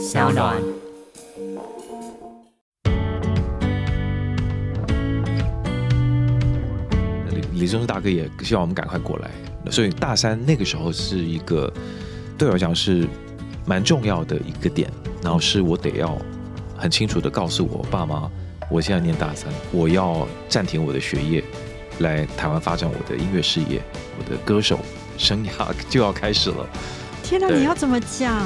小暖。李李宗盛大哥也希望我们赶快过来，所以大三那个时候是一个对我来讲是蛮重要的一个点，然后是我得要很清楚的告诉我爸妈，我现在念大三，我要暂停我的学业，来台湾发展我的音乐事业，我的歌手生涯就要开始了。天哪，对你要怎么讲？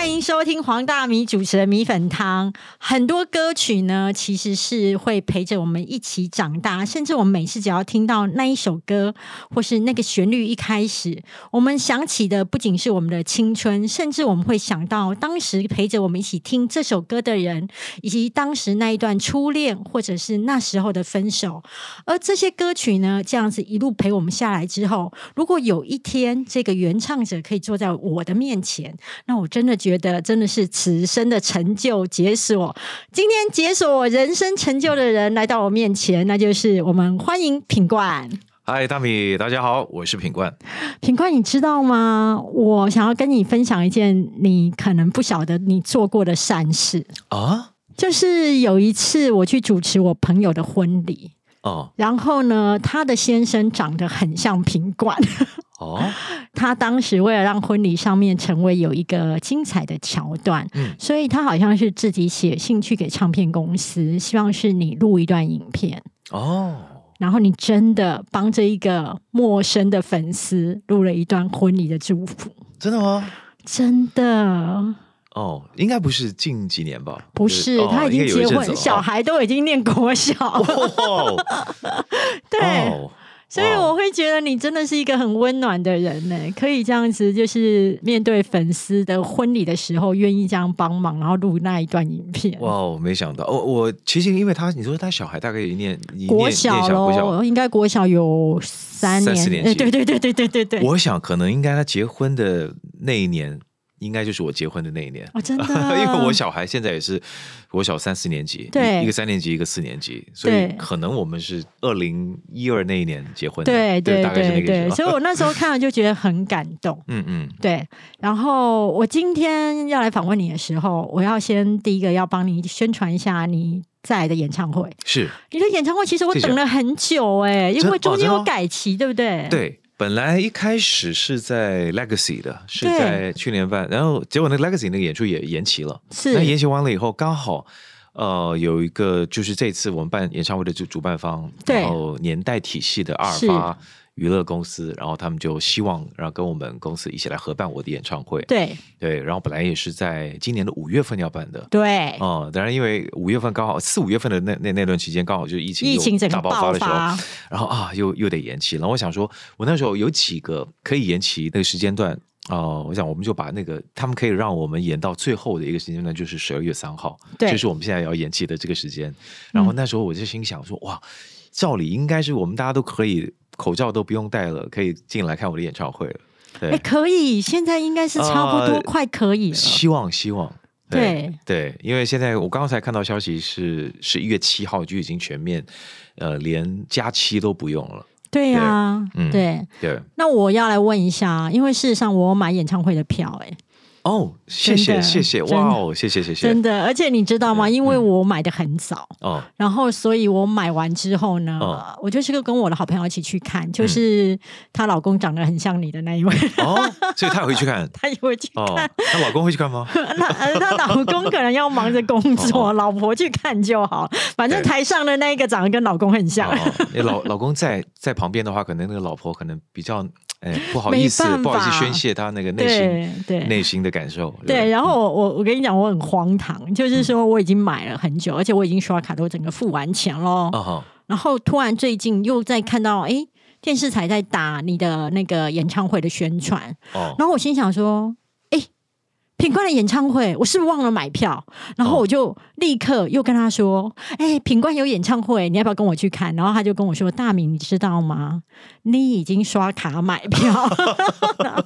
欢迎收听黄大米主持的米粉汤。很多歌曲呢，其实是会陪着我们一起长大，甚至我们每次只要听到那一首歌，或是那个旋律一开始，我们想起的不仅是我们的青春，甚至我们会想到当时陪着我们一起听这首歌的人，以及当时那一段初恋，或者是那时候的分手。而这些歌曲呢，这样子一路陪我们下来之后，如果有一天这个原唱者可以坐在我的面前，那我真的觉得真的是此生的成就解锁。今天解锁我人生成就的人来到我面前，那就是我们欢迎品冠。嗨，大米，大家好，我是品冠。品冠，你知道吗？我想要跟你分享一件你可能不晓得你做过的善事，啊，就是有一次我去主持我朋友的婚礼。哦。然后呢，他的先生长得很像品冠，哦，他当时为了让婚礼上面成为有一个精彩的桥段，嗯。所以他好像是自己写信去给唱片公司，希望是你录一段影片，哦，然后你真的帮这一个陌生的粉丝录了一段婚礼的祝福，真的吗？真的哦，应该不是近几年吧？不是，哦他已经结婚，小孩都已经念国小，哦，对。哦。所以我会觉得你真的是一个很温暖的人呢，可以这样子，就是面对粉丝的婚礼的时候，愿意这样帮忙，然后录那一段影片。哇，我没想到，我我其实因为他，你说他小孩大概也念你国念小喽，应该国小有三年，三四年级。哎对对对对对对对。我想可能应该他结婚的那一年，应该就是我结婚的那一年。哦，真的，因为我小孩现在也是我小三四年级，对一一个三年级，一个四年级，所以可能我们是二零一二那一年结婚的，对对对对。所以我那时候看了就觉得很感动。嗯嗯，对，然后我今天要来访问你的时候，我要先第一个要帮你宣传一下你在的演唱会。是你的演唱会其实我等了很久哎、因真为中间有改期，对不对？对。本来一开始是在 Legacy 的，是在去年办，然后结果那个 Legacy 那个演出也延期了。是。那延期完了以后，刚好呃有一个就是这次我们办演唱会的主主办方，然后年代体系的阿尔是。法娱乐公司，然后他们就希望然后跟我们公司一起来合办我的演唱会。对对，然后本来也是在今年的五月份要办的。对，哦、当然，因为五月份刚好四五月份的那那那段期间，刚好就是疫情又疫情整个大爆发的时候，然后啊，又又得延期然后。我想说，我那时候有几个可以延期那个时间段哦、我想我们就把那个他们可以让我们延到最后的一个时间段，就是十二月三号，对就是我们现在要延期的这个时间。然后那时候我就心想说，哇，照理应该是我们大家都可以口罩都不用戴了，可以进来看我的演唱会了。对，哎，可以，现在应该是差不多呃快可以了。希望希望。对对，因为现在我刚刚才看到消息是十一月七号就已经全面，呃，连假期都不用了。对呀、嗯对。对，那我要来问一下，因为事实上我买演唱会的票、哎，哦，谢谢谢谢，哇哦，谢谢谢谢，真的，而且你知道吗？因为嗯我买的很早，哦，然后所以我买完之后呢，哦我就是跟我的好朋友一起去嗯看，就是她老公长得很像你的那一位，哦，所以她也会去看。她也会去哦看。，她老公会去看吗？那呃，她老公可能要忙着工作，哦老婆去看就好。反正台上的那一个长得跟老公很像。哦，因为老老公在在旁边的话，可能那个老婆可能比较哎不好意思，不好意思宣泄他那个内心对对。内心的感受。对，然后我我我跟你讲，我很荒唐，嗯就是说我已经买了很久，而且我已经刷卡都整个付完钱喽。啊哈，然后突然最近又在看到，哎，电视台在打你的那个演唱会的宣传，哦，然后我心想说，哎，品冠的演唱会，我是不是忘了买票？然后哦我就立刻又跟他说，哎，品冠有演唱会，你要不要跟我去看？然后他就跟我说，大明，你知道吗？你已经刷卡买票。然后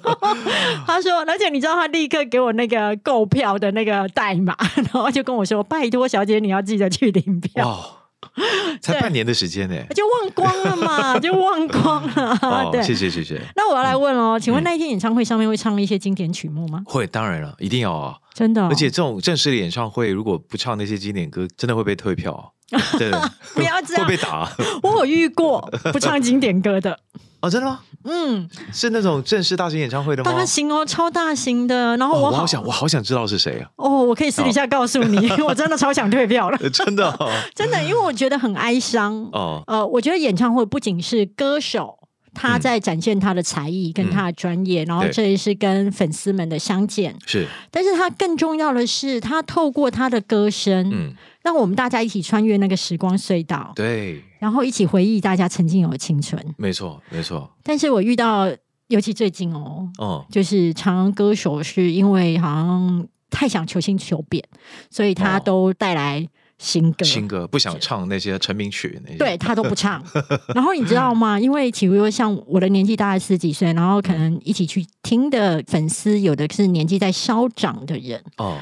他说，而且你知道，他立刻给我那个购票的那个代码，然后就跟我说，拜托小姐，你要记得去领票。哇，才半年的时间呢。就忘光了嘛，就忘光了。哦，对，谢谢谢谢。那我要来问哦，请问那一天演唱会上面会唱一些经典曲目吗？会，当然了，一定要啊。真的哦、而且这种正式的演唱会，如果不唱那些经典歌，真的会被退票。对，不要这样会被打。我有遇过不唱经典歌的，哦，真的吗？嗯，是那种正式大型演唱会的吗？大型哦，超大型的。然后哦我好想，我好想知道是谁啊！哦，我可以私底下告诉你，我真的超想退票了，呃真的哦真的，因为我觉得很哀伤。哦，呃，我觉得演唱会不仅是歌手。他在展现他的才艺跟他的专业，然后对这也是跟粉丝们的相见。是，但是他更重要的是，他透过他的歌声，嗯，让我们大家一起穿越那个时光隧道，对，然后一起回忆大家曾经有的青春。没错，没错，但是我遇到，尤其最近哦，哦，就是常常歌手是因为好像太想求新求变，所以他哦。都带来新歌。新歌不想唱那些成名曲那些，对他都不唱，然后你知道吗？因为比如说像我的年纪大概十几岁，然后可能一起去听的粉丝，有的是年纪在稍长的人。哦，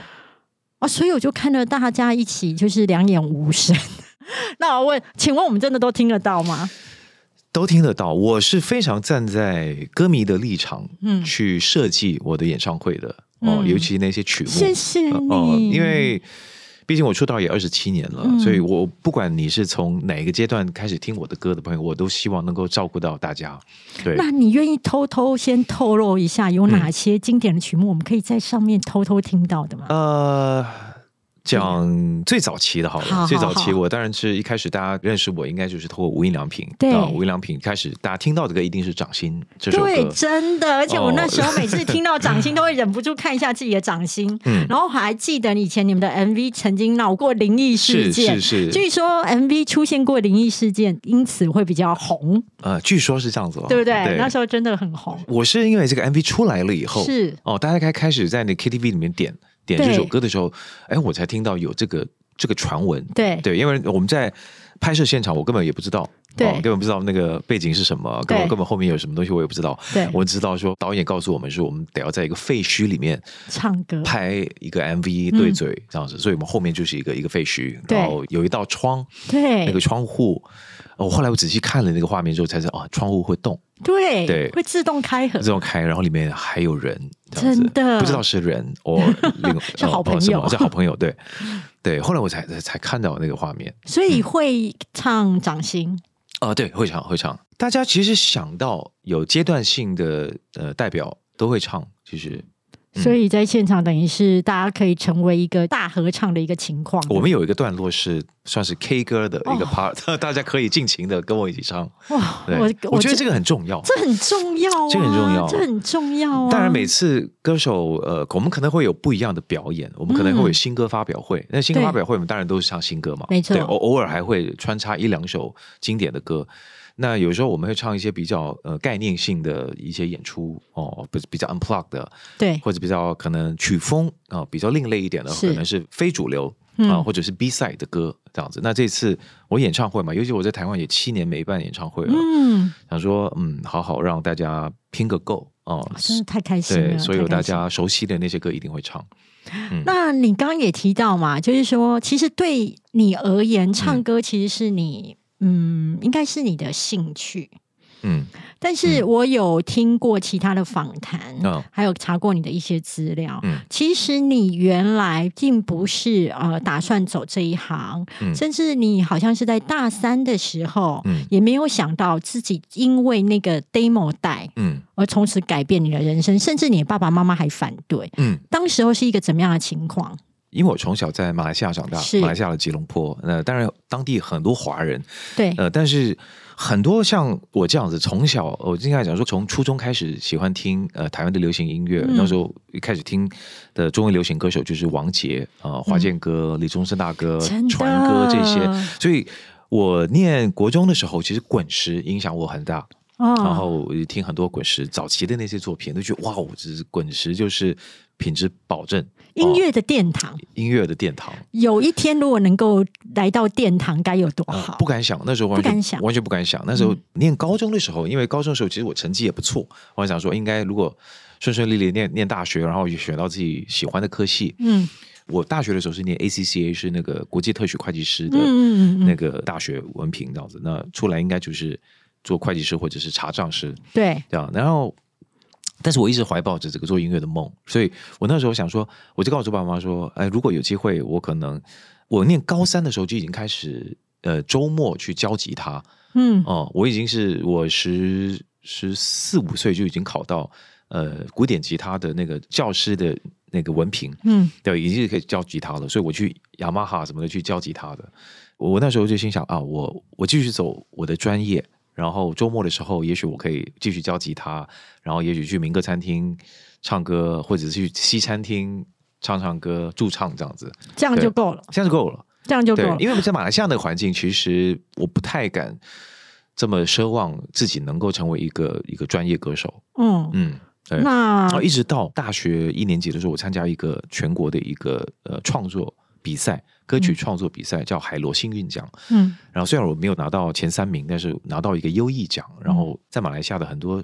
啊，所以我就看着大家一起就是两眼无神。那我问，请问我们真的都听得到吗？都听得到。我是非常站在歌迷的立场，嗯去设计我的演唱会的哦，嗯尤其那些曲目，谢谢你，哦，因为毕竟我出道也二十七年了，嗯所以我不管你是从哪一个阶段开始听我的歌的朋友，我都希望能够照顾到大家。对，那你愿意偷偷先透露一下有哪些经典的曲目，我们可以在上面偷偷听到的吗？呃。讲最早期的好了，好好最早期我当然是一开始大家认识我，应该就是透过无印良品。对。啊无印良品开始大家听到这个一定是《掌心》这首歌。对，真的，而且我那哦时候每次听到掌心，都会忍不住看一下自己的掌心。嗯。然后还记得以前你们的 MV 曾经闹过灵异事件，是是，据说 MV 出现过灵异事件，因此会比较红，呃，据说是这样子哦，对不对？那时候真的很红，我是因为这个 MV 出来了以后，是。哦，大家开开始在那 KTV 里面点点这首歌的时候，哎，我才听到有这个这个传闻。对。对，因为我们在拍摄现场，我根本也不知道，对。哦根本不知道那个背景是什么，根本根本后面有什么东西我也不知道。对。我知道说导演告诉我们说我们得要在一个废墟里面唱歌，拍一个 MV 对嘴、这样子，所以我们后面就是一个一个废墟，然后有一道窗，对。那个窗户。我、后来我仔细看了那个画面之后，才知道哦，窗户会动，对对会自动开合自动开，然后里面还有人，真的不知道是人 哦，另是好朋友哦是好朋友，对对。后来我才才才看到那个画面，所以会唱掌心。啊，对，会唱会唱。大家其实想到有阶段性的呃代表都会唱，其实嗯所以在现场等于是大家可以成为一个大合唱的一个情况。我们有一个段落是算是 K 歌的一个哦 part，大家可以尽情的跟我一起唱。哇，对，我这我觉得这个很重要。这很重要啊，这个很重要这很重要啊。当然，每次歌手呃，我们可能会有不一样的表演，我们可能会有新歌发表会。那新歌对发表会，我们当然都是唱新歌嘛，没错对，偶偶尔还会穿插一两首经典的歌。那有时候我们会唱一些比较呃概念性的一些演出哦，不是比较 unplugged 的，对，或者比较可能曲风啊、比较另类一点的，可能是非主流啊、嗯或者是 B side 的歌这样子。那这次我演唱会嘛，尤其我在台湾也七年没办演唱会了，嗯，想说嗯，好好让大家拼个够哦。真的太开心了。对，所有大家熟悉的那些歌一定会唱。嗯那你刚刚也提到嘛，就是说，其实对你而言，唱歌其实是你，嗯，应该是你的兴趣。嗯但是我有听过其他的访谈，嗯还有查过你的一些资料。嗯其实你原来并不是呃打算走这一行，嗯甚至你好像是在大三的时候，嗯也没有想到自己因为那个 demo 带嗯而从此改变你的人生，甚至你的爸爸妈妈还反对。嗯，当时候是一个怎么样的情况？因为我从小在马来西亚长大，马来西亚的吉隆坡，那当然当地很多华人，对，呃，但是很多像我这样子，从小我应该讲说，从初中开始喜欢听呃台湾的流行音乐，嗯。那时候一开始听的中文流行歌手就是王杰啊、呃华健哥、李宗盛大哥、传哥这些，所以我念国中的时候，其实滚石影响我很大。哦，然后我就听很多滚石早期的那些作品，都觉得哇，我这滚石就是品质保证，音乐的殿堂，音乐的殿堂。有一天如果能够来到殿堂，该有多啊好！不敢想，那时候完全不敢想完全不敢想。那时候念高中的时候，因为高中的时候其实我成绩也不错，我想说应该如果顺顺利利念念大学，然后也选到自己喜欢的科系。嗯我大学的时候是念 ACCA，是那个国际特许会计师的那个大学文凭这样子。那出来应该就是做会计师或者是查账师对，这样。然后，但是我一直怀抱着这个做音乐的梦，所以我那时候想说，我就告诉爸爸妈妈说，哎，如果有机会，我可能我念高三的时候就已经开始，呃，周末去教吉他。嗯哦，我已经是我十十四五岁就已经考到呃古典吉他的那个教师的那个文凭，嗯对，已经是可以教吉他了，所以我去雅马哈什么的去教吉他的。我那时候就心想啊，我我继续走我的专业，然后周末的时候，也许我可以继续教吉他，然后也许去民歌餐厅唱歌，或者是去西餐厅唱唱歌驻唱这样子，这样就够了，这样就够了。这样就够了，。对因为在马来西亚那个环境，其实我不太敢这么奢望自己能够成为一个一个专业歌手。嗯，嗯，对。那一直到大学一年级的时候，我参加一个全国的一个呃创作比赛，歌曲创作比赛，叫海螺幸运奖。嗯然后虽然我没有拿到前三名，但是拿到一个优异奖。然后在马来西亚的很多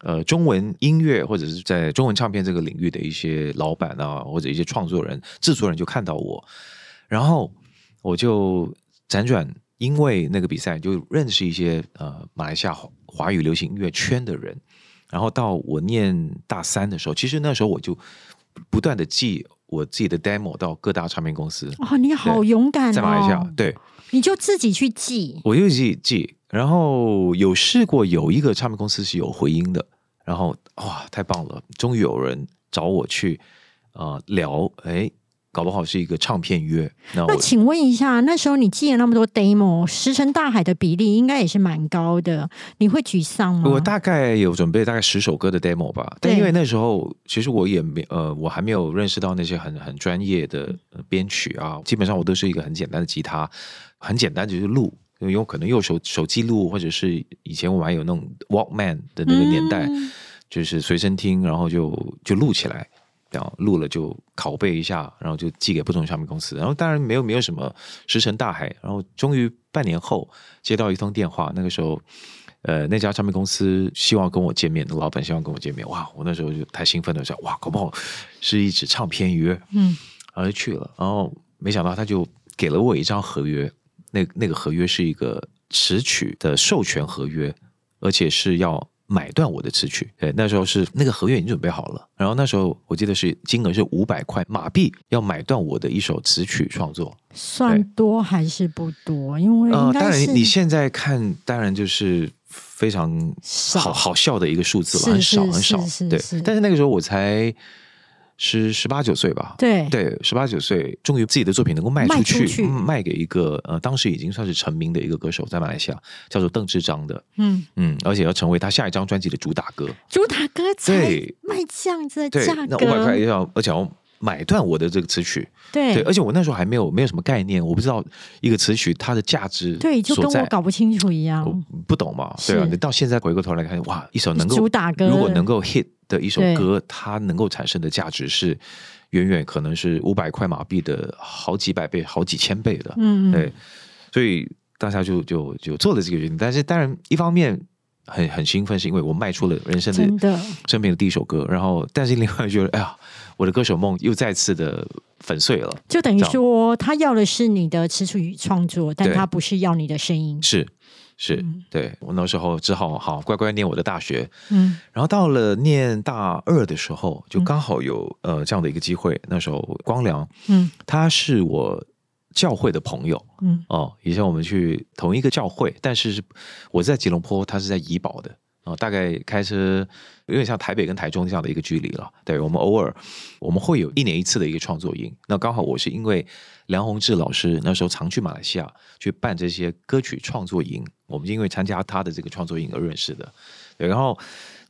呃中文音乐或者是在中文唱片这个领域的一些老板啊，或者一些创作人、制作人就看到我，然后我就辗转因为那个比赛就认识一些呃马来西亚华华语流行音乐圈的人。然后到我念大三的时候，其实那时候我就不断的寄我自己的 demo 到各大唱片公司，哦，你好勇敢哦，在马来西亚，对，你就自己去记，我就自己记，然后有试过有一个唱片公司是有回音的，然后哇，太棒了，终于有人找我去呃聊，哎，搞不好是一个唱片约，那请问一下，那时候你记了那么多 demo，石沉大海的比例应该也是蛮高的，你会沮丧吗？我大概有准备大概十首歌的 demo 吧，但因为那时候其实我也没呃，我还没有认识到那些很很专业的呃编曲啊，基本上我都是一个很简单的吉他，很简单就是录，因为有可能用手手机录，或者是以前我们还有那种 Walkman 的那个年代，嗯就是随身听，然后就就录起来。然后录了就拷贝一下，然后就寄给不同唱片公司。然后当然没有没有什么石沉大海。然后终于半年后接到一通电话，那个时候呃那家唱片公司希望跟我见面，老板希望跟我见面。哇，我那时候就太兴奋了，想哇，搞不好是一纸唱片约，嗯然后就去了。然后没想到他就给了我一张合约，那那个合约是一个词曲的授权合约，而且是要买断我的词曲。对，那时候是那个合约已经准备好了，然后那时候我记得是金额是五百块马币，要买断我的一首词曲创作。算多还是不多？因为当然你现在看，当然就是非常少好好笑的一个数字了，很少很少。对，但是那个时候我才十十八九岁吧。对。对，十八九岁，终于自己的作品能够卖卖出去，出去。嗯卖给一个呃，当时已经算是成名的一个歌手，在马来西亚叫做邓志章的，嗯，嗯，而且要成为他下一张专辑的主打歌。主打歌才对。卖这样子的价格，那五百块格，要，而且要买断我的这个词曲。对对，而且我那时候还没有没有什么概念，我不知道一个词曲它的价值对，就跟我搞不清楚一样。我不懂嘛，对啊，你到现在回过头来看，哇，一首能够主打歌如果能够 hit 的一首歌，它能够产生的价值是远远可能是五百块马币的好几百倍、好几千倍的。嗯，嗯对，所以大家就就就做了这个决定。但是当然，一方面很很兴奋，是因为我迈出了人生真的生命的第一首歌，然后但是另外觉得，哎呀，我的歌手梦又再次的粉碎了。就等于说，他要的是你的词曲创作，但他不是要你的声音。是是，嗯对我那时候只好好乖乖念我的大学，嗯然后到了念大二的时候，就嗯刚好有、呃这样的一个机会。那时候光良嗯他是我教会的朋友嗯哦，以前我们去同一个教会，但是是我在吉隆坡，他是在怡保的。大概开车有点像台北跟台中这样的一个距离了。对我们偶尔我们会有一年一次的一个创作营。那刚好我是因为梁宏志老师那时候常去马来西亚去办这些歌曲创作营，我们因为参加他的这个创作营而认识的。对，然后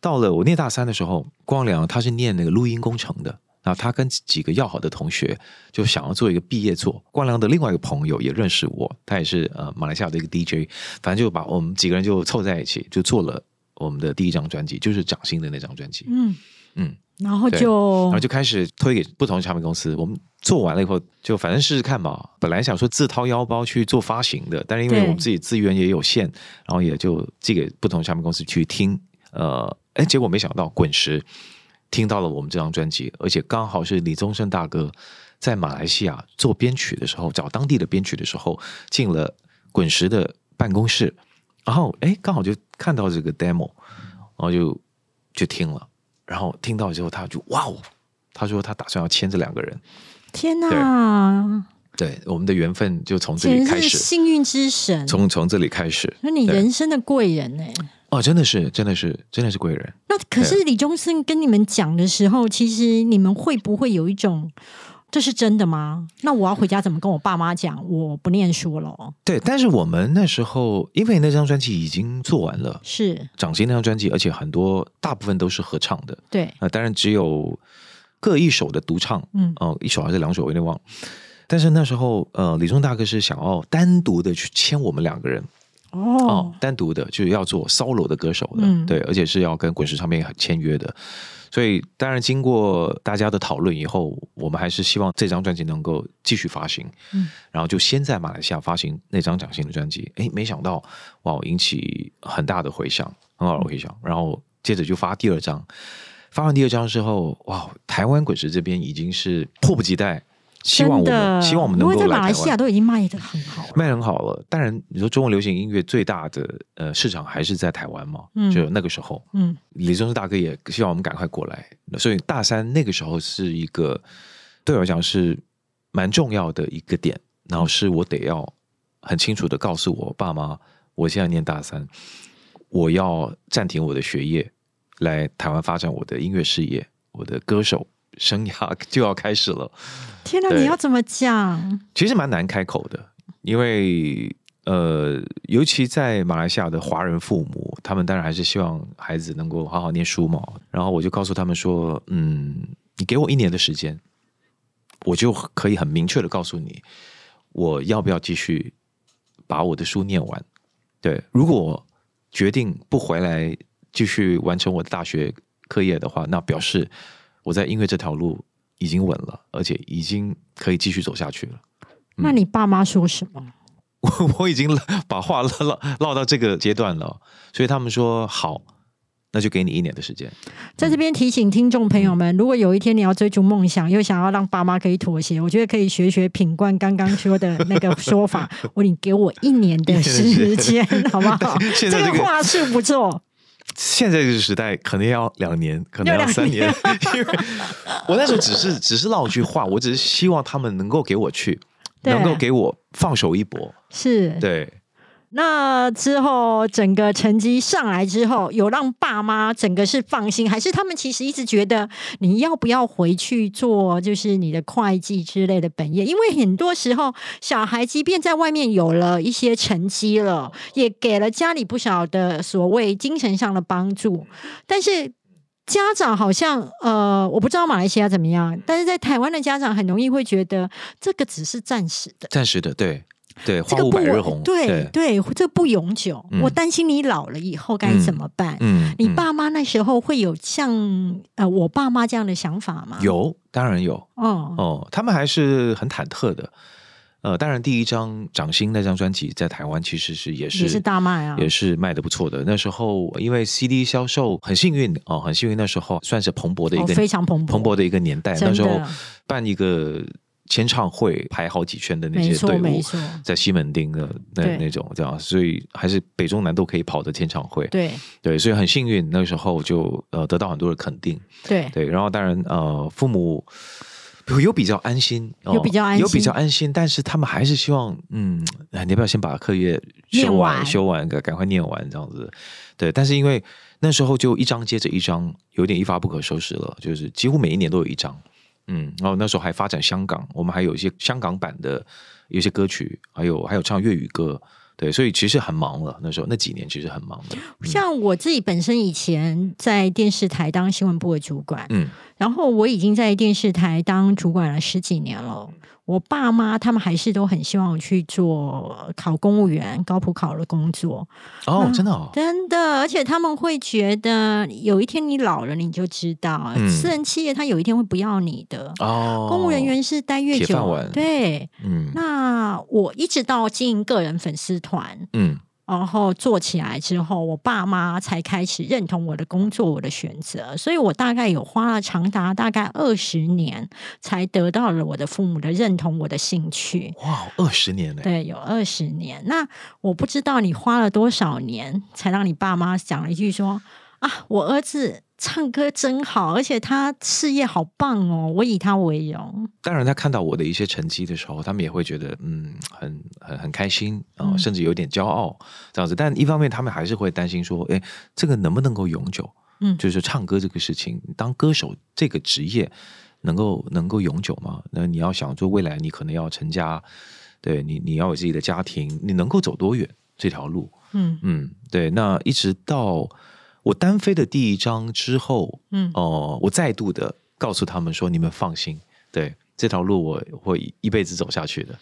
到了我念大三的时候，光良他是念那个录音工程的。然后他跟几个要好的同学就想要做一个毕业作。光良的另外一个朋友也认识我，他也是呃马来西亚的一个 DJ，反正就把我们几个人就凑在一起，就做了我们的第一张专辑，就是掌心的那张专辑。嗯嗯，然后就然后就开始推给不同的唱片公司。我们做完了以后，就反正试试看吧。本来想说自掏腰包去做发行的，但是因为我们自己资源也有限，然后也就寄给不同的唱片公司去听。呃，哎，结果没想到滚石听到了我们这张专辑，而且刚好是李宗盛大哥在马来西亚做编曲的时候，找当地的编曲的时候，进了滚石的办公室，然后哎，刚好就看到这个 demo，然后就就听了，然后听到之后他就哇哦，他说他打算要签这两个人，天哪，对，我们的缘分就从这里开始，幸运之神，从从这里开始，那你人生的贵人呢、哦，真的是，真的是，真的是贵人。那可是李宗盛跟你们讲的时候，其实你们会不会有一种这是真的吗？那我要回家怎么跟我爸妈讲？我不念书了，对，但是我们那时候，因为那张专辑已经做完了，是掌心那张专辑，而且很多大部分都是合唱的，对，呃，当然只有各一首的独唱，嗯哦、一首还是两首，我有点忘了。但是那时候，呃，李宗大哥是想要单独的去签我们两个人哦哦，单独的就是要做 solo 的歌手的，嗯对，而且是要跟滚石唱片签约的。所以，当然经过大家的讨论以后，我们还是希望这张专辑能够继续发行。嗯，然后就先在马来西亚发行那张崭新的专辑，哎，没想到哇，引起很大的回响，很好的回响。然后接着就发第二张，发完第二张之后，哇，台湾滚石这边已经是迫不及待，希望我们希望我们能够来台湾。马来西亚都已经卖的很好，卖得很好了，当然你说中国流行音乐最大的呃市场还是在台湾嘛，嗯。就那个时候，嗯，李宗盛大哥也希望我们赶快过来，所以大三那个时候是一个对我来讲是蛮重要的一个点，然后是我得要很清楚的告诉我爸妈，我现在念大三，我要暂停我的学业，来台湾发展我的音乐事业，我的歌手生涯就要开始了。天哪，你要怎么讲？其实蛮难开口的，因为呃，尤其在马来西亚的华人父母，他们当然还是希望孩子能够好好念书嘛。然后我就告诉他们说，嗯，你给我一年的时间，我就可以很明确的告诉你，我要不要继续把我的书念完。对，如果我决定不回来继续完成我的大学课业的话，那表示我在音乐这条路已经稳了，而且已经可以继续走下去了。那你爸妈说什么？我 我已经把话唠唠唠到这个阶段了，所以他们说好，那就给你一年的时间。在这边提醒听众朋友们，如果有一天你要追逐梦想，又想要让爸妈可以妥协，我觉得可以学学品冠刚刚说的那个说法，我你给我一年的时间，好不好？这个话术不错。现在这个时代可能要两年，可能要三年，因为我那时候只是只是唠句话，我只是希望他们能够给我去，能够给我放手一搏。是，对，那之后整个成绩上来之后，有让爸妈整个是放心，还是他们其实一直觉得你要不要回去做就是你的会计之类的本业？因为很多时候小孩即便在外面有了一些成绩了，也给了家里不少的所谓精神上的帮助，但是。家长好像呃，我不知道马来西亚怎么样，但是在台湾的家长很容易会觉得这个只是暂时的，暂时的，对对，这个不稳百日红，对对，这不永久。嗯我担心你老了以后该怎么办？嗯，嗯你爸妈那时候会有像呃我爸妈这样的想法吗？有，当然有哦，哦，他们还是很忐忑的。呃，当然，第一张掌心那张专辑在台湾其实是也是也是大卖啊，也是卖的不错的。那时候因为 CD 销售很幸运哦，很幸运，那时候算是蓬勃的一哦个、非常蓬勃蓬勃的一个年代。那时候办一个签唱会排好几圈的那些队伍，在西门町的那那种这样，所以还是北中南都可以跑的签唱会。对对，所以很幸运，那个时候就呃得到很多的肯定。对对，然后当然呃父母。有有比较安心，哦有比较安心有比较安心，但是他们还是希望，嗯，哎你要不要先把课业修完，完修完，赶赶快念完这样子。对，但是因为那时候就一张接着一张，有点一发不可收拾了，就是几乎每一年都有一张。嗯，然后那时候还发展香港，我们还有一些香港版的有些歌曲，还有还有唱粤语歌。对，所以其实很忙了。那时候那几年其实很忙的。像我自己本身以前在电视台当新闻部的主管，嗯然后我已经在电视台当主管了十几年了。我爸妈他们还是都很希望我去做考公务员、高普考的工作。哦，嗯真的哦，真的，而且他们会觉得有一天你老了，你就知道，嗯私人企业他有一天会不要你的。哦，公务人员是待越久对。嗯那我一直到经营个人粉丝团，嗯然后做起来之后，我爸妈才开始认同我的工作，我的选择。所以我大概有花了长达大概二十年，才得到了我的父母的认同，我的兴趣。哇，二十年呢，对，有二十年。那我不知道你花了多少年，才让你爸妈讲了一句说：“啊，我儿子唱歌真好，而且他事业好棒哦，我以他为荣。当然，他看到我的一些成绩的时候，他们也会觉得嗯，很很很开心啊、嗯甚至有点骄傲这样子。但一方面，他们还是会担心说，哎，这个能不能够永久？嗯就是唱歌这个事情，当歌手这个职业能够能够永久吗？那你要想说，未来你可能要成家，对你你要有自己的家庭，你能够走多远这条路？嗯嗯，对。那一直到我单飞的第一章之后，嗯哦、我再度的告诉他们说：“你们放心，对这条路我会一辈子走下去的。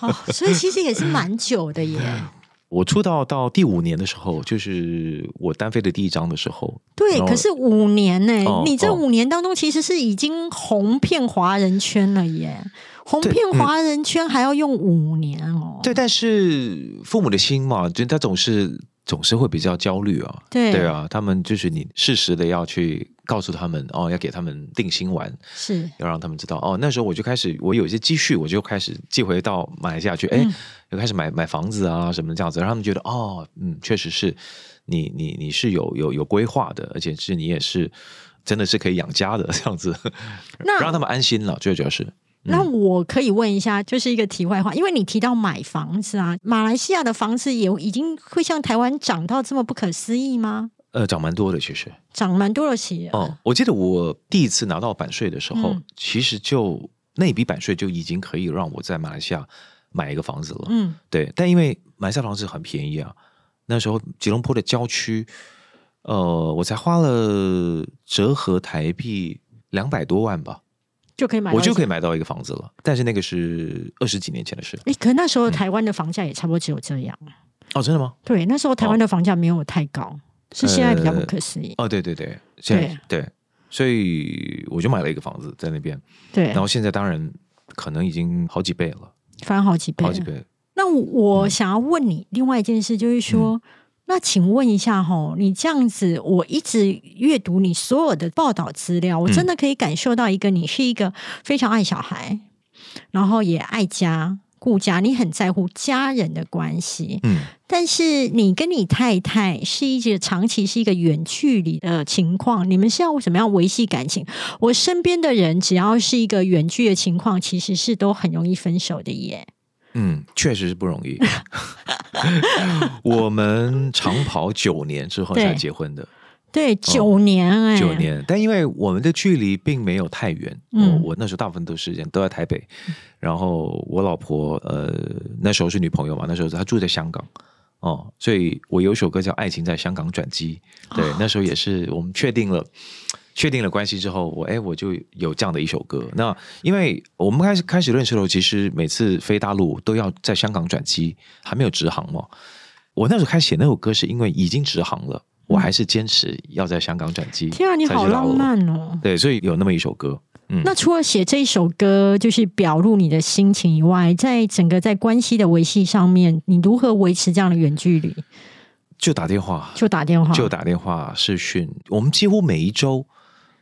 哦，所以其实也是蛮久的耶。”我出道到第五年的时候，就是我单飞的第一章的时候，对，可是五年呢、哦你这哦五年当中其实是已经红遍华人圈了耶，红遍嗯华人圈还要用五年哦。对，但是父母的心嘛，就他总是总是会比较焦虑啊。对对啊，他们就是你适时的要去告诉他们哦，要给他们定心丸，是要让他们知道哦。那时候我就开始，我有一些积蓄，我就开始寄回到马来西亚去，哎、嗯就开始买买房子啊什么这样子，让他们觉得哦，嗯，确实是你你你是有有有规划的，而且是你也是真的是可以养家的这样子，那 让他们安心了，最主要是。那我可以问一下，就是一个题外话，因为你提到买房子啊，马来西亚的房子也已经会像台湾涨到这么不可思议吗？呃，涨蛮多的，其实。涨蛮多的起哦，我记得我第一次拿到版税的时候，嗯其实就那笔版税就已经可以让我在马来西亚买一个房子了。嗯，对，但因为马来西亚房子很便宜啊，那时候吉隆坡的郊区，呃，我才花了折合台币两百多万吧，就可以买，我就可以买。到一个房子了。但是那个是二十几年前的事。哎，可那时嗯候台湾的房价也差不多只有这样。哦，真的吗？对，那时候台湾的房价没有太高，是现在比较不可思议。哦，对对对，现在对，所以我就买了一个房子在那边，对然，后现在当然可能已经好几倍了，翻好几倍。好几倍。那我想要问你另外一件事，就是说，嗯那请问一下吼，你这样子，我一直阅读你所有的报道资料，我嗯真的可以感受到一个你是一个非常爱小孩，然后也爱家。顾家，你很在乎家人的关系，嗯，但是你跟你太太是一直长期是一个远距离的情况，你们是要怎么样维系感情？我身边的人只要是一个远距的情况，其实是都很容易分手的耶。嗯，确实是不容易。我们长跑九年之后才对结婚的，对，九年哎、九年。但因为我们的距离并没有太远，嗯我我那时候大部分都时间都在台北，然后我老婆呃那时候是女朋友嘛，那时候她住在香港。哦，所以我有首歌叫《爱情在香港转机》，对，哦那时候也是我们确定了，确定了关系之后，我哎我就有这样的一首歌。那因为我们开始开始认识的时候，其实每次飞大陆都要在香港转机，还没有直航嘛。我那时候开始写那首歌，是因为已经直航了，我还是坚持要在香港转机。天啊，你好浪。漫哦！对，所以有那么一首歌，嗯，那除了写这一首歌，就是表露你的心情以外，在整个在关系的维系上面，你如何维持这样的远距离？就打电话，就打电话，就打电话视讯，我们几乎每一周，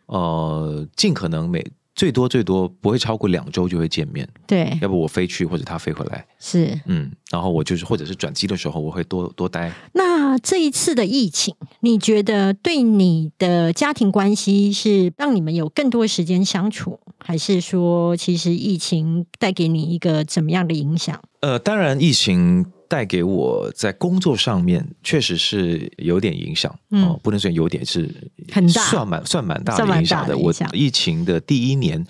呃，尽可能每最多最多不会超过两周就会见面，对，要不我飞去或者他飞回来，是。嗯，然后我就是或者是转机的时候，我会多多待。那这一次的疫情，你觉得对你的家庭关系是让你们有更多时间相处，还是说其实疫情带给你一个怎么样的影响？呃，当然，疫情带给我在工作上面确实是有点影响，嗯哦，不能说有点是很大算蛮算蛮大的影响的。我疫情的第一年，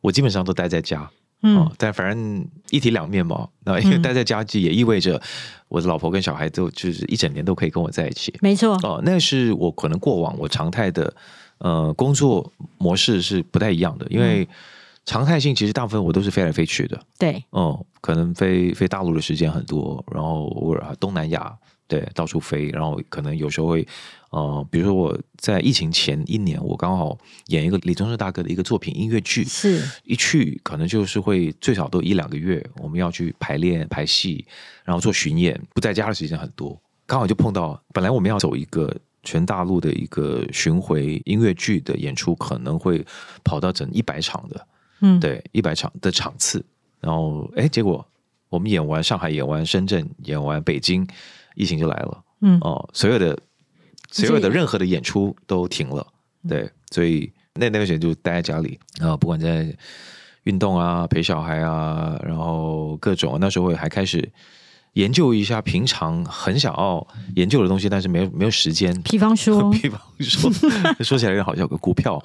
我基本上都待在家，嗯。哦，但反正一体两面嘛。那因为嗯。待在家，就也意味着我的老婆跟小孩都就是一整年都可以跟我在一起。没错，哦，那是我可能过往我常态的呃工作模式是不太一样的，因为常态性其实大部分我都是飞来飞去的，对，嗯、可能飞飞大陆的时间很多，然后偶尔东南亚对到处飞，然后可能有时候会呃，比如说我在疫情前一年，我刚好演一个李宗盛大哥的一个作品音乐剧，是。一去可能就是会最少都一两个月，我们要去排练排戏，然后做巡演，不在家的时间很多，刚好就碰到，本来我们要走一个全大陆的一个巡回音乐剧的演出，可能会跑到整一百场的，嗯，对，一百场的场次，然后哎，结果我们演完上海，演完深圳，演完北京，疫情就来了，嗯。哦，所有的所有的任何的演出都停了，对，所以那那段时间就待在家里啊、不管在运动啊、陪小孩啊，然后各种那时候还开始研究一下平常很想要研究的东西，但是没有没有时间。比方说，比方说，说起来好笑，有个股票，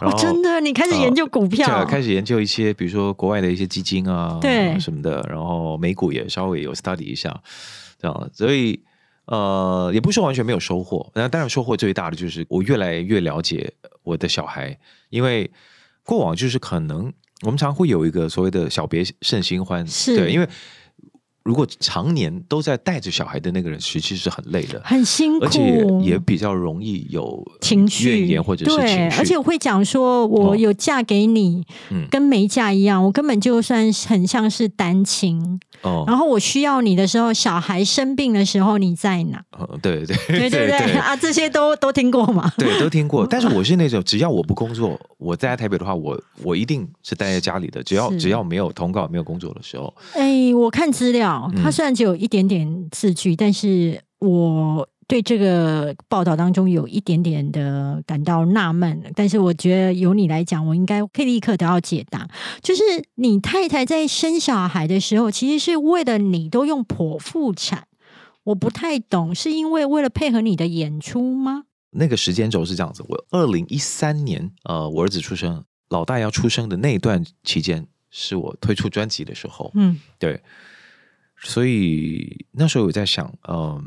然 哦，真的，你开始研究股票，开始研究一些，比如说国外的一些基金啊，对。什么的，然后美股也稍微有 study 一下，这样，所以呃，也不是说完全没有收获，那当然收获最大的就是我越来越了解我的小孩，因为过往就是可能我们常会有一个所谓的小别胜新欢，是。对，因为如果常年都在带着小孩的那个人，其实是很累的。很辛苦，而且也比较容易有情绪怨言或者是对情，绪，而且我会讲说，我哦有嫁给你，嗯跟没嫁一样，我根本就算是很像是单亲。哦，然后我需要你的时候，小孩生病的时候你在哪？嗯对对对对对啊，这些都都听过嘛。对，都听过。但是我是那种，只要我不工作，我在台北的话，我我一定是待在家里的。只要只要没有通告、没有工作的时候，哎，我看资料，嗯它虽然只有一点点字句，但是我对这个报道当中有一点点的感到纳闷。但是我觉得由你来讲，我应该可以立刻得到解答。就是你太太在生小孩的时候，其实是为了你都用剖腹产，我不太懂，是因为为了配合你的演出吗？那个时间轴是这样子：我二零一三年，呃，我儿子出生，老大要出生的那一段期间，是我推出专辑的时候。嗯，对，所以那时候我在想，嗯、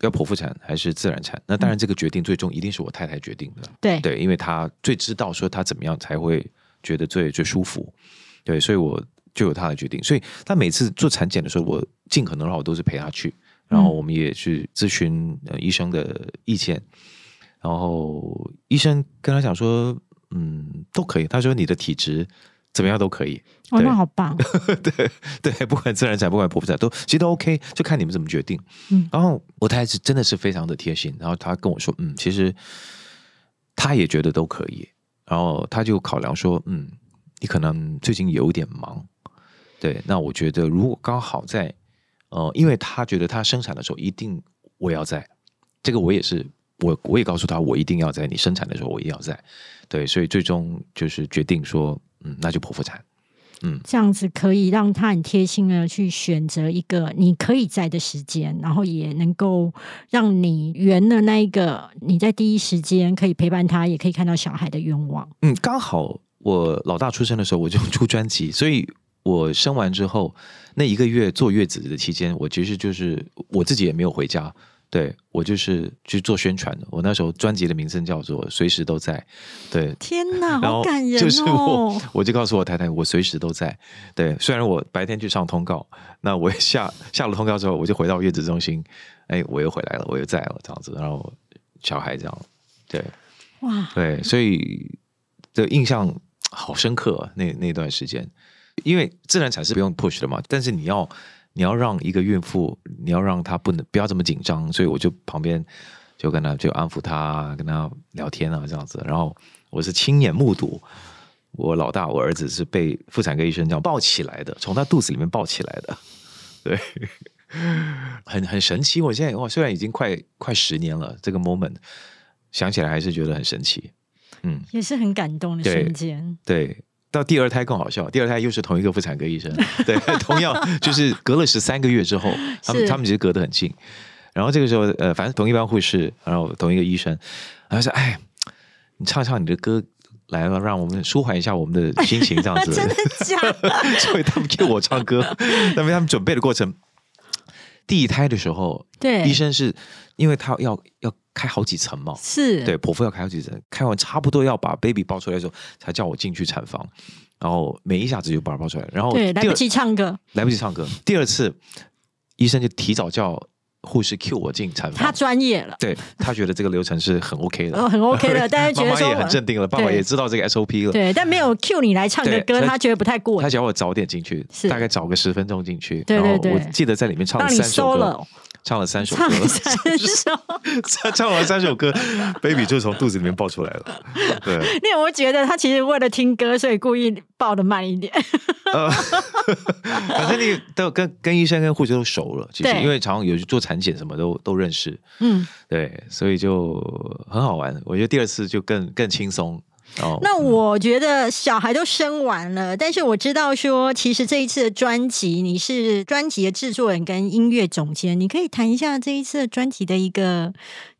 要剖腹产还是自然产？那当然，这个决定最终一定是我太太决定的。对，对，因为她最知道说她怎么样才会觉得最最舒服，对，所以我就有她的决定。所以她每次做产检的时候，我尽可能的话，我都是陪她去，然后我们也去咨询呃医生的意见，然后医生跟她讲说，嗯，都可以。他说你的体质怎么样都可以，哦，那好棒，对对，不管自然产不管剖腹产都其实都 OK，就看你们怎么决定。嗯。然后我太太是真的是非常的贴心，然后她跟我说，嗯，其实她也觉得都可以，然后她就考量说，嗯，你可能最近有点忙，对，那我觉得如果刚好在，呃，因为她觉得她生产的时候一定我要在，这个我也是。我我也告诉她，我一定要在你生产的时候，我一定要在，对，所以最终就是决定说，嗯，那就剖腹产，嗯，这样子可以让他很贴心的去选择一个你可以在的时间，然后也能够让你圆了那一个你在第一时间可以陪伴他，也可以看到小孩的愿望。嗯，刚好我老大出生的时候我就出专辑，所以我生完之后那一个月坐月子的期间，我其实就是我自己也没有回家，对我就是去做宣传的。我那时候专辑的名称叫做《随时都在》，对，天哪，然后好感人就是我哦！，我就告诉我太太，我随时都在。对，虽然我白天去上通告，那我下下了通告之后，我就回到月子中心，哎，我又回来了，我又在了，这样子，然后小孩这样，对。哇，对，所以的印象好深刻、啊、那那段时间，因为自然产是不用 push 的嘛，但是你要你要让一个孕妇，你要让她不能不要这么紧张，所以我就旁边就跟她就安抚她，跟她聊天啊这样子，然后我是亲眼目睹。我老大，我儿子是被妇产科医生这样抱起来的，从他肚子里面抱起来的，对，很很神奇。我现在哇，虽然已经快快十年了，这个 moment 想起来还是觉得很神奇。嗯，也是很感动的瞬间。对。到第二胎更好笑，第二胎又是同一个妇产科医生，对，同样就是隔了十三个月之后，他们他们其实隔得很近。然后这个时候，呃，反正同一班护士，然后同一个医生，然后说：“哎，你唱唱你的歌来了，让我们舒缓一下我们的心情，这样子。”真的假的？所以他们给我唱歌，那么他们准备的过程，第一胎的时候，对，医生是因为他要要开好几层嘛，是，对，剖腹要开好几层，开完差不多要把 baby 抱出来的时候，才叫我进去产房。然后没一下子就把它抱出来，然后对，来不及唱歌，来不及唱歌。第二次，医生就提早叫护士 Q 我进产房。他房，专业了，对他觉得这个流程是很 OK 的，哦，很 OK 的，但是觉得说妈妈也很镇定了，爸爸也知道这个 SOP 了。对，但没有 cue 你来唱的歌，他他觉得不太过瘾，他叫我早点进去，是。大概早个十分钟进去。对对然后我对。记得在里面唱了三首歌唱了三首唱歌，三首。唱唱完三首歌，baby 就从肚子里面爆出来了。对，你有没有觉得他其实为了听歌，所以故意爆的慢一点？呃，反正你都跟跟医生跟护士都熟了，其实因为常常有去做产检什么都都认识，嗯，对，所以就很好玩。我觉得第二次就更更轻松。哦，那我觉得小孩都生完了，但是我知道说，其实这一次的专辑你是专辑的制作人跟音乐总监，你可以谈一下这一次的专辑的一个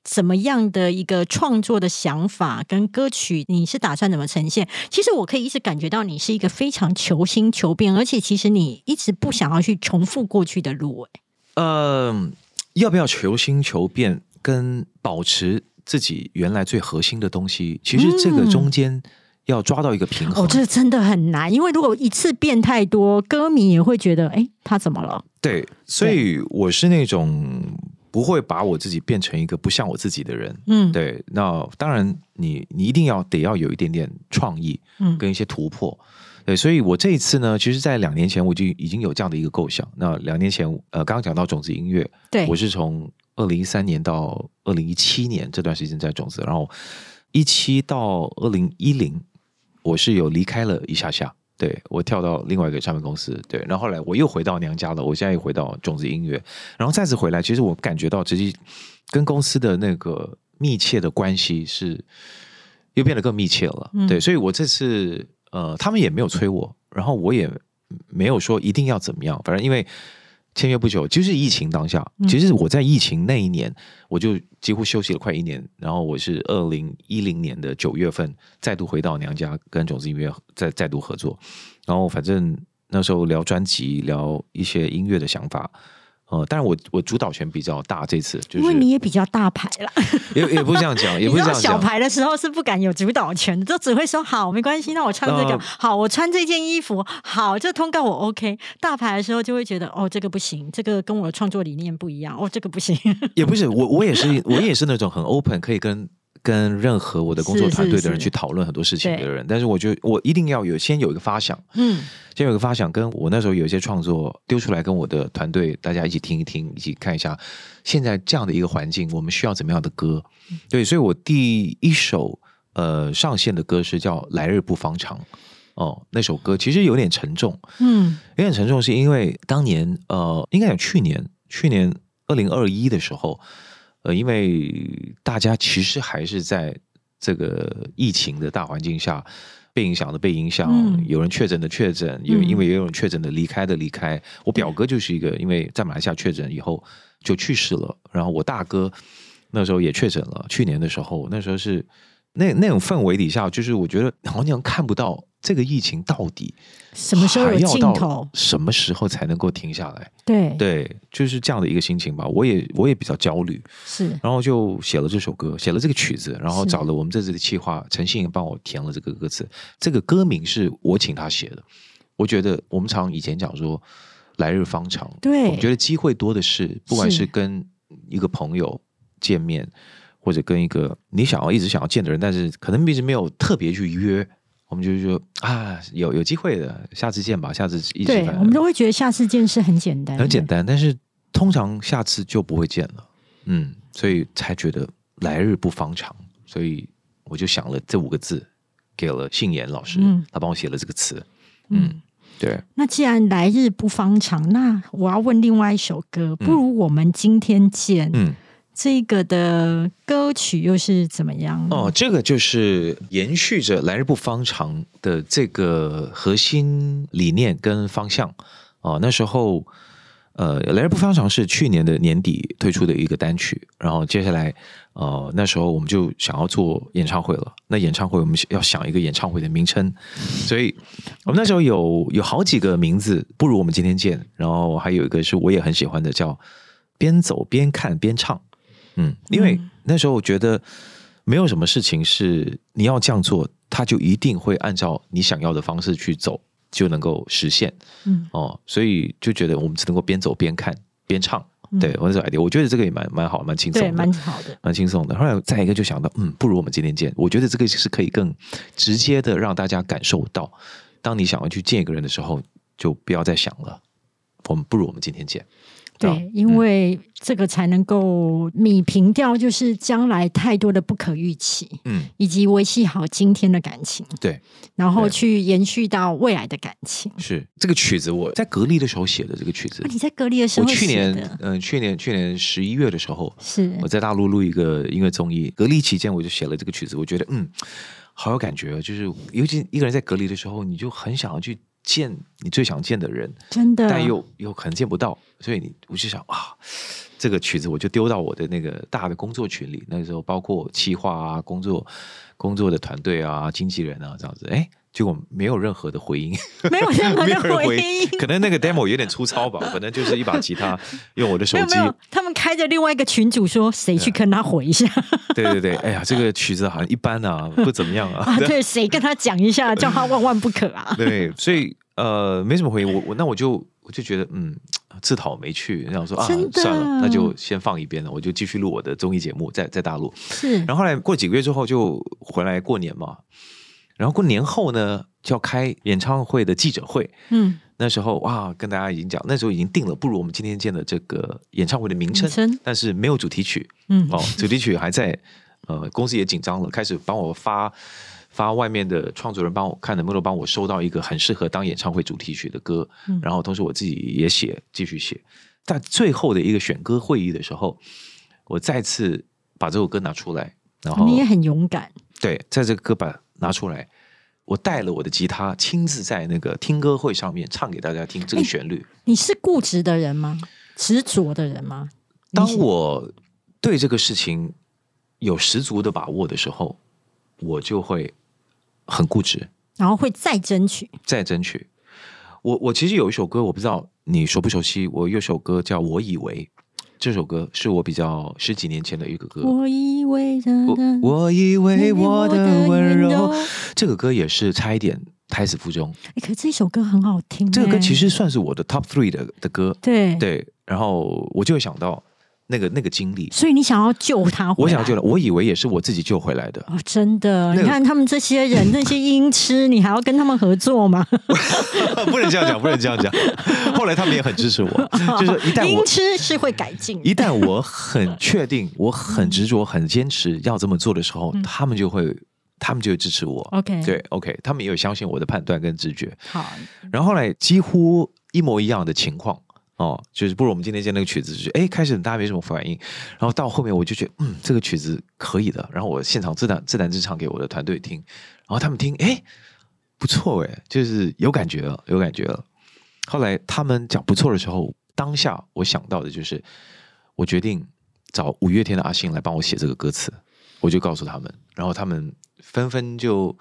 怎么样的一个创作的想法跟歌曲，你是打算怎么呈现？其实我可以一直感觉到你是一个非常求新求变，而且其实你一直不想要去重复过去的路、欸，呃，要不要求新求变，跟保持自己原来最核心的东西，其实这个中间要抓到一个平衡。哦，这真的很难，因为如果一次变太多，歌迷也会觉得，哎，他怎么了？对，所以我是那种不会把我自己变成一个不像我自己的人。嗯，对，那当然你你一定要得要有一点点创意，嗯跟一些突破。对，所以我这一次呢，其实，在两年前我就已经有这样的一个构想。那两年前，呃，刚刚讲到种子音乐，对，我是从二零一三年到二零一七年这段时间在种子，然后一七到二零一零，我是有离开了一下下，对我跳到另外一个唱片公司，对，然后后来我又回到娘家了，我现在又回到种子音乐，然后再次回来，其实我感觉到自己跟公司的那个密切的关系是又变得更密切了，嗯对，所以我这次呃，他们也没有催我，然后我也没有说一定要怎么样，反正因为。签约不久，就是疫情当下。嗯其实我在疫情那一年，我就几乎休息了快一年。然后我是二零一零年的九月份再度回到娘家，跟种子音乐再再度合作。然后反正那时候聊专辑，聊一些音乐的想法。呃，当然我我主导权比较大，这次就是因为你也比较大牌啦，也也不是这样讲，也 不是这样讲。小牌的时候是不敢有主导权的，都只会说好没关系，那我唱这个、呃好，我穿这件衣服好，这通告我 OK。大牌的时候就会觉得哦，这个不行，这个跟我的创作理念不一样，哦，这个不行。也不是我，我也是我也是那种很 open，可以跟跟任何我的工作团队的人去讨论很多事情的对人。但是我觉得我一定要有先有一个发想，嗯，先有一个发想，跟我那时候有一些创作丢出来，跟我的团队大家一起听一听，一起看一下现在这样的一个环境，我们需要怎么样的歌？对，所以我第一首呃上线的歌是叫《来日不方长》哦，那首歌其实有点沉重，嗯。有点沉重，是因为当年呃，应该有去年，去年二零二一的时候，呃，因为大家其实还是在这个疫情的大环境下被影响的被影响，嗯有人确诊的确诊，有嗯因为也有人确诊的离开的离开。我表哥就是一个，因为在马来西亚确诊以后就去世了，然后我大哥那时候也确诊了，去年的时候，那时候是那那种氛围底下，就是我觉得好像看不到这个疫情到底。什么时候有还要到尽头？什么时候才能够停下来？对，对，就是这样的一个心情吧。我也我也比较焦虑，是然后就写了这首歌，写了这个曲子，然后找了我们这次的企划陈信帮我填了这个歌词。这个歌名是我请他写的。我觉得我们常以前讲说“来日方长”，对我觉得机会多的是，不管是是跟一个朋友见面，或者跟一个你想要一直想要见的人，但是可能一直没有特别去约。我们就说啊，有有机会的，下次见吧，下次一起对，我们都会觉得下次见是很简单，很简。单，但是通常下次就不会见了，嗯，所以才觉得来日不方长，所以我就想了这五个字，给了信言老师，嗯他帮我写了这个词，嗯嗯，对，那既然来日不方长，那我要问另外一首歌，不如我们今天见。嗯，这个的歌曲又是怎么样？哦，，这个就是延续着来日不方长的这个核心理念跟方向哦，那时候。呃，来日不方长是去年的年底推出的一个单曲，然后接下来，呃，那时候我们就想要做演唱会了。那演唱会我们要想一个演唱会的名称，所以我们那时候有有好几个名字，不如我们今天见。然后还有一个是我也很喜欢的，叫边走边看边唱。嗯，因为那时候我觉得没有什么事情是你要这样做，他就一定会按照你想要的方式去走，就能够实现嗯，哦。所以就觉得我们只能够边走边看边唱。嗯对我那时候 idea，我觉得这个也蛮蛮好，蛮轻松对，的，蛮好的。蛮轻松的。后来再一个就想到，嗯，不如我们今天见。我觉得这个是可以更直接的让大家感受到，当你想要去见一个人的时候，就不要再想了。我们不如我们今天见。对，因为这个才能够弭平掉，就是将来太多的不可预期，嗯，以及维系好今天的感情，对，然后去延续到未来的感情。是。这个曲子我在隔离的时候写的。这个曲子。啊、，你在隔离的时候我去年嗯、去年去年十一月的时候，是。我在大陆录一个音乐综艺，隔离期间我就写了这个曲子，我觉得嗯，好有感觉哦，就是尤其一个人在隔离的时候，你就很想要去见你最想见的人，真的，但又又可能见不到，所以你我就想啊，这个曲子我就丢到我的那个大的工作群里，那个时候包括企划啊、工作工作的团队啊、经纪人啊这样子，哎，结果没有任何的回音，没有任何回音回应应，，可能那个 demo 有点粗糙吧，可能就是一把吉他，用我的手机他们开着另外一个群主说，谁去跟他回一下 对对对，哎呀，这个曲子好像一般啊，不怎么样啊，啊？对，谁跟他讲一下，叫他万万不可啊！对，所以呃没什么回应，我我那我就我就觉得嗯自讨没趣，想说啊算了，那就先放一边了，我就继续录我的综艺节目，在在大陆。是然后后来过几个月之后就回来过年嘛，然后过年后呢就要开演唱会的记者会，嗯，那时候哇跟大家已经讲，那时候已经定了，不如我们今天见的这个演唱会的名称，名称。但是没有主题曲，嗯。哦，主题曲还在，呃，公司也紧张了，开始帮我发发外面的创作人帮我看能不能帮我收到一个很适合当演唱会主题曲的歌，嗯。然后同时我自己也写，继续写。在最后的一个选歌会议的时候，我再次把这首歌拿出来，然后你也很勇敢，对，在这个歌把拿出来，我带了我的吉他，亲自在那个听歌会上面唱给大家听这个旋律。你是固执的人吗？执着的人吗？当我对这个事情有十足的把握的时候，我就会很固执，然后会再争取，再争取。我我其实有一首歌，我不知道你熟不熟悉。我有首歌叫《我以为》，这首歌是我比较十几年前的一个歌。我以为的我我以为我的温柔，哎这个歌也是差一点胎死腹中。哎可是这首歌很好听欸，这个歌其实算是我的 top three 的的歌，对，对。然后我就会想到那个那个经历，所以你想要救他，我想要救他，我以为也是我自己救回来的。哦，真的，那个你看他们这些人，那些音痴，你还要跟他们合作吗？不能这样讲，不能这样讲。后来他们也很支持我，就是一旦音痴是会改进，一旦我很确定，我很执着、很坚持要这么做的时候，他们就会，他们就会支持我。OK 对，OK，他们也有相信我的判断跟直觉。好，然后后来几乎一模一样的情况。哦，就是不如我们今天见那个曲子，就是哎，开始大家没什么反应，然后到后面我就觉得，嗯，这个曲子可以的。然后我现场自弹自弹自唱给我的团队听，然后他们听，哎，不错哎，就是有感觉了，有感觉了。后来他们讲不错的时候，当下我想到的就是，我决定找五月天的阿信来帮我写这个歌词，我就告诉他们，然后他们纷纷就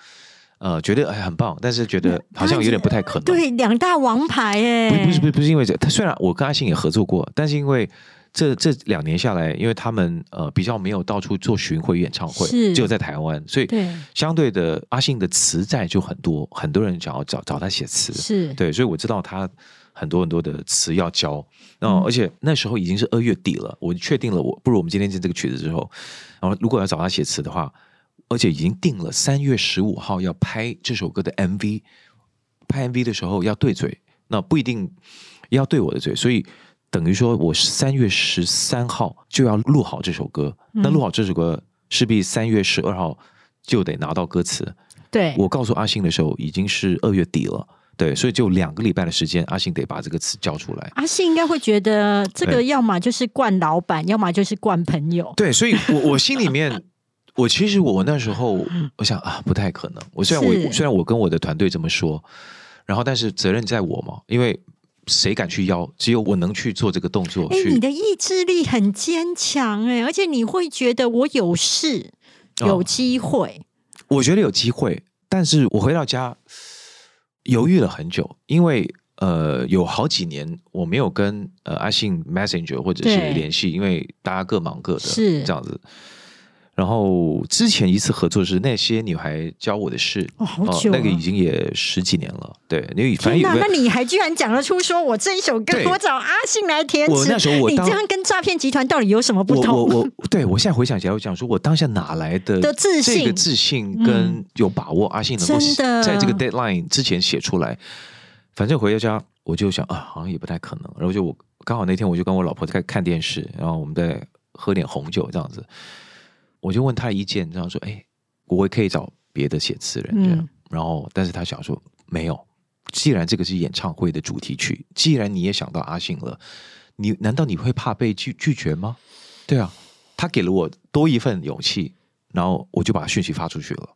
呃觉得哎很棒，但是觉得好像有点不太可能。对，两大王牌哎，不是不是不是不是因为这，他虽然我跟阿信也合作过，但是因为这这两年下来，因为他们呃比较没有到处做巡回演唱会，只有在台湾，所以对。相对的阿信的词债就很多，很多人想要找找他写词，是，对，所以我知道他很多很多的词要教，然嗯。后而且那时候已经是二月底了，我确定了我不如我们今天见这个曲子之后，然后如果要找他写词的话，而且已经定了三月十五号要拍这首歌的 MV，拍 MV 的时候要对嘴，那不一定要对我的嘴，所以等于说我三月十三号就要录好这首歌，那录好这首歌势必三月十二号就得拿到歌词，对，我告诉阿信的时候已经是二月底了，对，所以就两个礼拜的时间，阿信得把这个词叫出来。阿信应该会觉得这个要么就是惯老板，要么就是惯朋友，对，所以我我心里面，我其实我那时候我想啊，不太可能。我虽然我虽然我跟我的团队这么说，然后但是责任在我嘛，因为谁敢去邀？只有我能去做这个动作，哎，你的意志力很坚强哎，而且你会觉得我有事，哦有机会，我觉得有机会，但是我回到家犹豫了很久，因为呃有好几年我没有跟呃阿信 Messenger 或者是对联系，因为大家各忙各的，是这样子。然后之前一次合作是那些女孩教我的事，哦，好久了、那个已经也十几年了。对，天哪！那个你还居然讲得出说我这一首歌我找阿信来填词？我那时候我你这样跟诈骗集团到底有什么不同？我我，对我现在回想起来，我讲说我当下哪来的的自信这个自信嗯跟有把握，阿信能够在这个 deadline 之前写出来。反正回到家我就想啊，好像也不太可能。然后就我刚好那天我就跟我老婆在看电视，然后我们在喝点红酒这样子，我就问他意见，然后说，哎，我也可以找别的写词人这样。嗯然后，但是他想说没有，既然这个是演唱会的主题曲，既然你也想到阿信了，你难道你会怕被拒拒绝吗？对啊，他给了我多一份勇气，然后我就把讯息发出去了，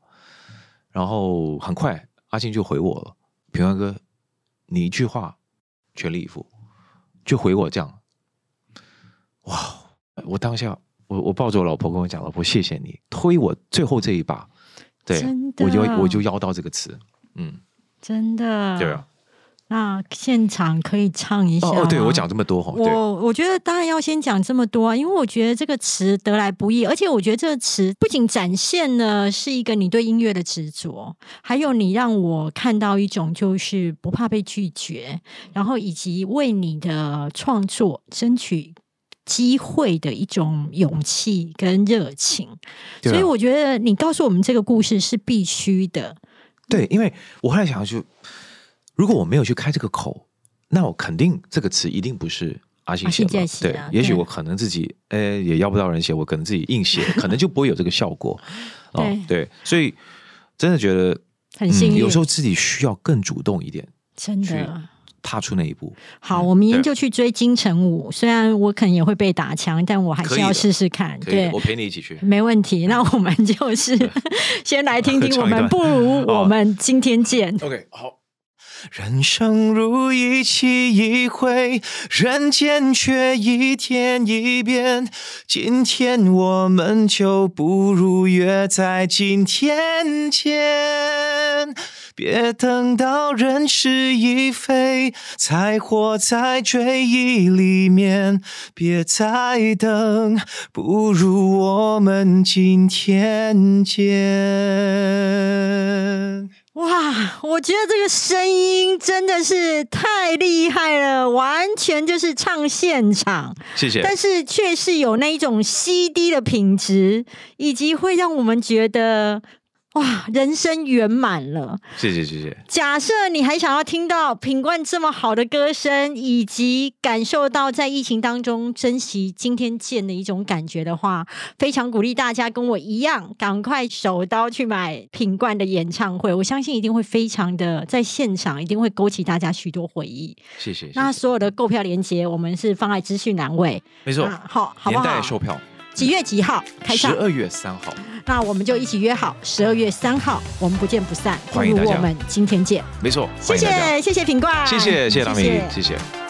然后很快阿信就回我了，平安哥，你一句话全力以赴，就回我这样，哇！我当下我我抱着我老婆跟我讲，老婆谢谢你推我最后这一把，对我就我就邀到这个词，嗯，真的。对啊，那现场可以唱一下哦哦，对我讲这么多哈，我我觉得当然要先讲这么多啊，因为我觉得这个词得来不易，而且我觉得这个词不仅展现了是一个你对音乐的执着，还有你让我看到一种就是不怕被拒绝，然后以及为你的创作争取。机会的一种勇气跟热情，啊所以我觉得你告诉我们这个故事是必须的。对，因为我后来想就，如果我没有去开这个口，那我肯定这个词一定不是阿信写嘛。对也许我可能自己呃也要不到人写，我可能自己硬写，可能就不会有这个效果。哦，对，所以真的觉得，很幸运，有时候自己需要更主动一点，真的。踏出那一步。好，嗯我明天就去追金城武，虽然我可能也会被打枪，但我还是要试试看。对我，陪你一起去。没问题。那我们就是 先来听听，我们不如 我们今天见。OK，好。人生如一期一会，人间却一天一变。今天我们就不如约在今天见。别等到人事已非，才活在追忆里面。别再等，不如我们今天见。哇，我觉得这个声音真的是太厉害了，完全就是唱现场。谢谢。但是却是有那一种 CD 的品质，以及会让我们觉得哇，人生圆满了。谢谢谢谢。假设你还想要听到品冠这么好的歌声，以及感受到在疫情当中珍惜今天见的一种感觉的话，非常鼓励大家跟我一样，赶快手刀去买品冠的演唱会。我相信一定会非常的在现场，一定会勾起大家许多回忆。谢谢。那所有的购票链接，我们是放在资讯栏位。没错，啊好，好不年？代售票几月几号开唱？十二月三号，那我们就一起约好十二月三号，我们不见不散。欢迎我们今天见。没错，谢谢谢谢品冠，谢谢谢谢大明，谢谢。